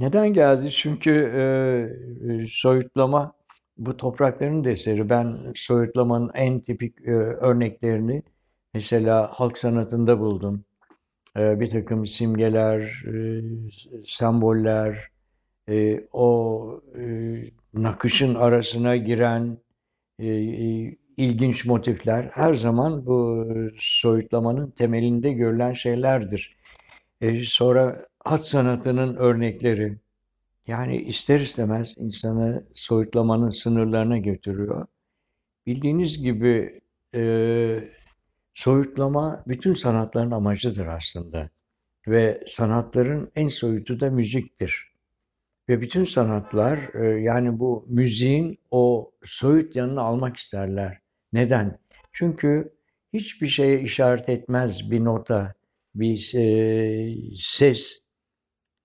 Neden geldi? Çünkü e, soyutlama bu toprakların da. Ben soyutlamanın en tipik e, örneklerini mesela halk sanatında buldum. E, bir takım simgeler, e, semboller, e, o e, nakışın arasına giren e, ilginç motifler her zaman bu soyutlamanın temelinde görülen şeylerdir. E, sonra hat sanatının örnekleri. Yani ister istemez insanı soyutlamanın sınırlarına götürüyor. Bildiğiniz gibi e, soyutlama bütün sanatların amacıdır aslında. Ve sanatların en soyutu da müziktir. Ve bütün sanatlar e, yani bu müziğin o soyut yanını almak isterler. Neden? Çünkü hiçbir şeye işaret etmez bir nota, bir e, ses.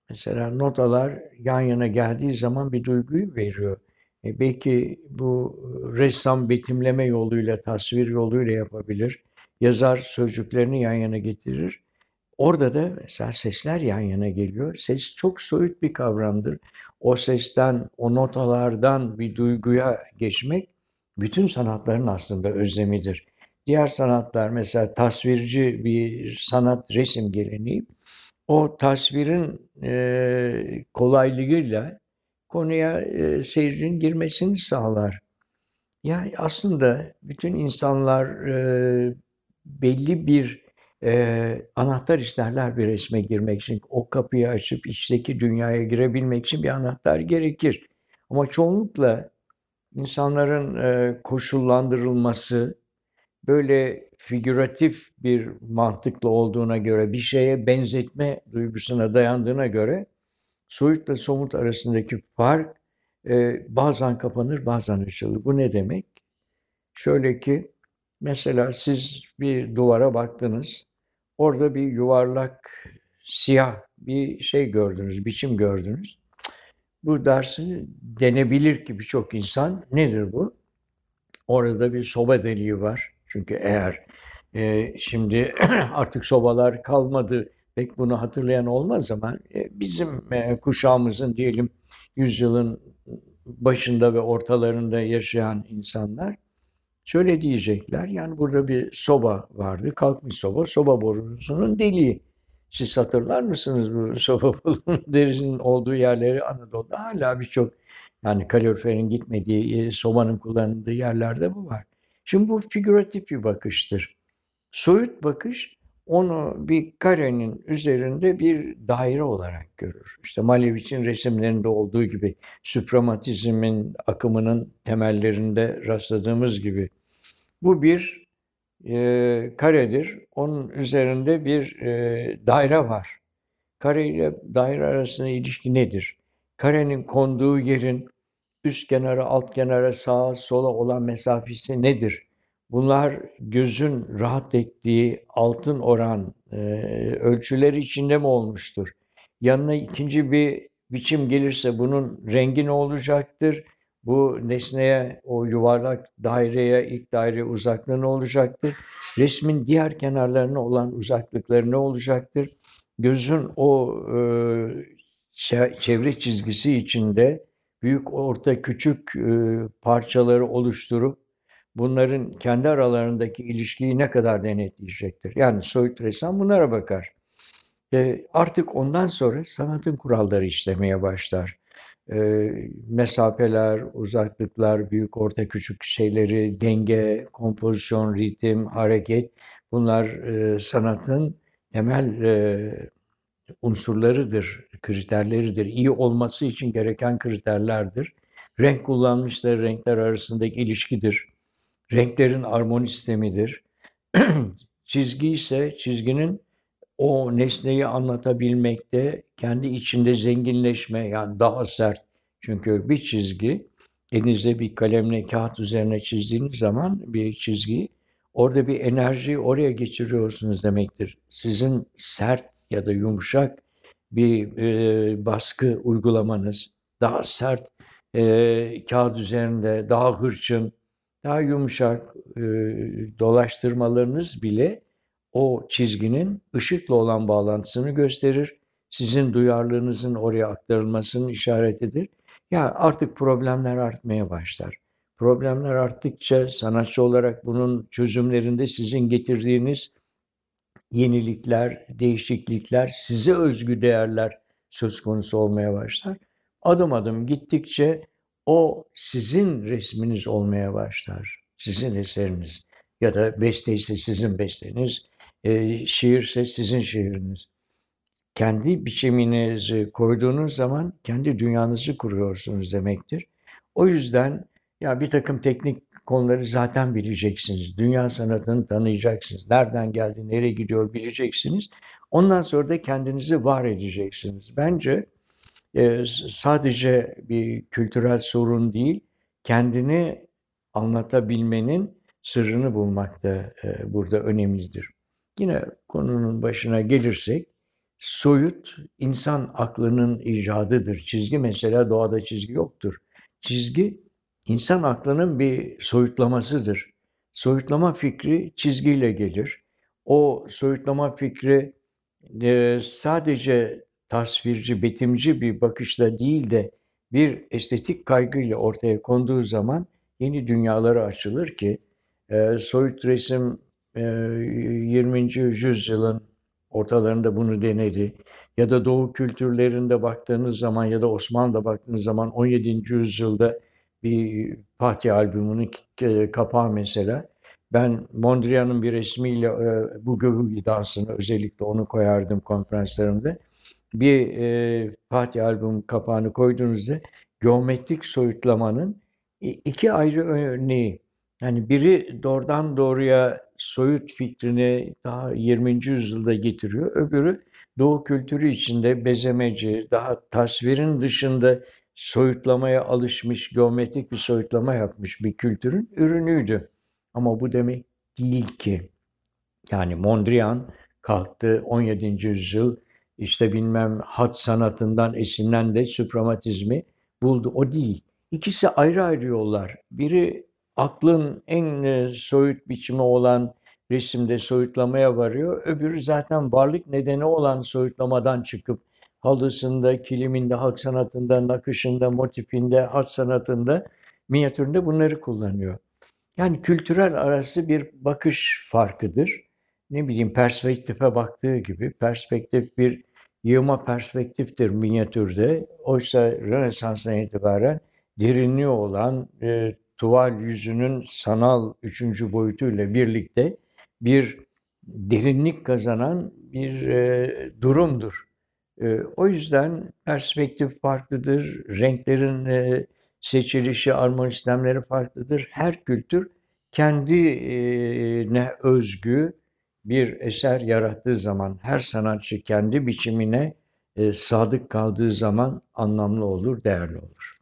Mesela notalar yan yana geldiği zaman bir duyguyu veriyor. E belki bu ressam betimleme yoluyla, tasvir yoluyla yapabilir. Yazar sözcüklerini yan yana getirir. Orada da mesela sesler yan yana geliyor. Ses çok soyut bir kavramdır. O sesten, o notalardan bir duyguya geçmek bütün sanatların aslında özlemidir. Diğer sanatlar mesela tasvirci bir sanat resim geleneği o tasvirin e, kolaylığıyla konuya e, seyircinin girmesini sağlar. Yani aslında bütün insanlar e, belli bir e, anahtar isterler bir resme girmek için. O kapıyı açıp içteki dünyaya girebilmek için bir anahtar gerekir. Ama çoğunlukla insanların e, koşullandırılması böyle figüratif bir mantıklı olduğuna göre, bir şeye benzetme duygusuna dayandığına göre soyutla somut arasındaki fark e, bazen kapanır, bazen açılır. Bu ne demek? Şöyle ki, mesela siz bir duvara baktınız, orada bir yuvarlak, siyah bir şey gördünüz, biçim gördünüz. Bu dersini denebilir ki birçok insan nedir bu? Orada bir soba deliği var. Çünkü eğer e, şimdi artık sobalar kalmadı pek bunu hatırlayan olmaz ama e, bizim e, kuşağımızın diyelim yüzyılın başında ve ortalarında yaşayan insanlar şöyle diyecekler. Yani burada bir soba vardı, kalkmış soba, soba borusunun deliği. Siz hatırlar mısınız bu soba borunun derisinin olduğu yerleri Anadolu'da hala birçok yani kaloriferin gitmediği, sobanın kullanıldığı yerlerde bu var. Şimdi bu figüratif bir bakıştır. Soyut bakış onu bir karenin üzerinde bir daire olarak görür. İşte Malevic'in resimlerinde olduğu gibi süprematizmin akımının temellerinde rastladığımız gibi. Bu bir e, karedir. Onun üzerinde bir e, daire var. Kare ile daire arasında ilişki nedir? Karenin konduğu yerin üst kenara, alt kenara, sağa, sola olan mesafesi nedir? Bunlar gözün rahat ettiği altın oran e, ölçüleri içinde mi olmuştur? Yanına ikinci bir biçim gelirse bunun rengi ne olacaktır? Bu nesneye, o yuvarlak daireye, ilk daire uzaklığı ne olacaktır? Resmin diğer kenarlarına olan uzaklıkları ne olacaktır? Gözün o e, çevre çizgisi içinde büyük, orta, küçük e, parçaları oluşturup bunların kendi aralarındaki ilişkiyi ne kadar denetleyecektir? Yani soyut ressam bunlara bakar. E, artık ondan sonra sanatın kuralları işlemeye başlar. E, mesafeler, uzaklıklar, büyük, orta, küçük şeyleri, denge, kompozisyon, ritim, hareket bunlar e, sanatın temel e, unsurlarıdır, kriterleridir. İyi olması için gereken kriterlerdir. Renk kullanmışları renkler arasındaki ilişkidir. Renklerin armoni sistemidir. Çizgi ise çizginin o nesneyi anlatabilmekte kendi içinde zenginleşme yani daha sert. Çünkü bir çizgi elinizde bir kalemle kağıt üzerine çizdiğiniz zaman bir çizgi orada bir enerji oraya geçiriyorsunuz demektir. Sizin sert ya da yumuşak bir e, baskı uygulamanız, daha sert e, kağıt üzerinde, daha hırçın, daha yumuşak e, dolaştırmalarınız bile o çizginin ışıkla olan bağlantısını gösterir. sizin duyarlılığınızın oraya aktarılmasının işaretidir. Ya artık problemler artmaya başlar. Problemler arttıkça sanatçı olarak bunun çözümlerinde sizin getirdiğiniz yenilikler, değişiklikler, size özgü değerler söz konusu olmaya başlar. Adım adım gittikçe o sizin resminiz olmaya başlar. Sizin eseriniz ya da beste ise sizin besteniz, e, şiirse sizin şiiriniz. Kendi biçiminizi koyduğunuz zaman kendi dünyanızı kuruyorsunuz demektir. O yüzden ya bir takım teknik konuları zaten bileceksiniz. Dünya sanatını tanıyacaksınız. Nereden geldi, nereye gidiyor bileceksiniz. Ondan sonra da kendinizi var edeceksiniz. Bence e, sadece bir kültürel sorun değil, kendini anlatabilmenin sırrını bulmak da e, burada önemlidir. Yine konunun başına gelirsek, soyut insan aklının icadıdır. Çizgi mesela doğada çizgi yoktur. Çizgi insan aklının bir soyutlamasıdır. Soyutlama fikri çizgiyle gelir. O soyutlama fikri e, sadece tasvirci, betimci bir bakışla değil de bir estetik kaygıyla ortaya konduğu zaman yeni dünyaları açılır ki e, soyut resim e, 20. yüzyılın ortalarında bunu denedi. Ya da Doğu kültürlerinde baktığınız zaman ya da Osmanlı'da baktığınız zaman 17. yüzyılda bir Fatih albümünün kapağı mesela. Ben Mondrian'ın bir resmiyle e, bu göbek dansını özellikle onu koyardım konferanslarımda. Bir e, Fatih albüm kapağını koyduğunuzda geometrik soyutlamanın iki ayrı örneği. Yani biri doğrudan doğruya soyut fikrini daha 20. yüzyılda getiriyor. Öbürü Doğu kültürü içinde bezemeci, daha tasvirin dışında soyutlamaya alışmış, geometrik bir soyutlama yapmış bir kültürün ürünüydü. Ama bu demek değil ki. Yani Mondrian kalktı 17. yüzyıl işte bilmem hat sanatından esinlen de suprematizmi buldu. O değil. İkisi ayrı ayrı yollar. Biri aklın en e, soyut biçimi olan resimde soyutlamaya varıyor. Öbürü zaten varlık nedeni olan soyutlamadan çıkıp halısında, kiliminde, halk sanatında, nakışında, motifinde, hat sanatında, minyatüründe bunları kullanıyor. Yani kültürel arası bir bakış farkıdır. Ne bileyim perspektife baktığı gibi perspektif bir yığma perspektiftir minyatürde. Oysa Rönesans'tan itibaren derinliği olan e, tuval yüzünün sanal üçüncü boyutuyla birlikte bir derinlik kazanan bir e, durumdur. E, o yüzden perspektif farklıdır, renklerin e, seçilişi, armoni sistemleri farklıdır. Her kültür kendine özgü bir eser yarattığı zaman, her sanatçı kendi biçimine e, sadık kaldığı zaman anlamlı olur, değerli olur.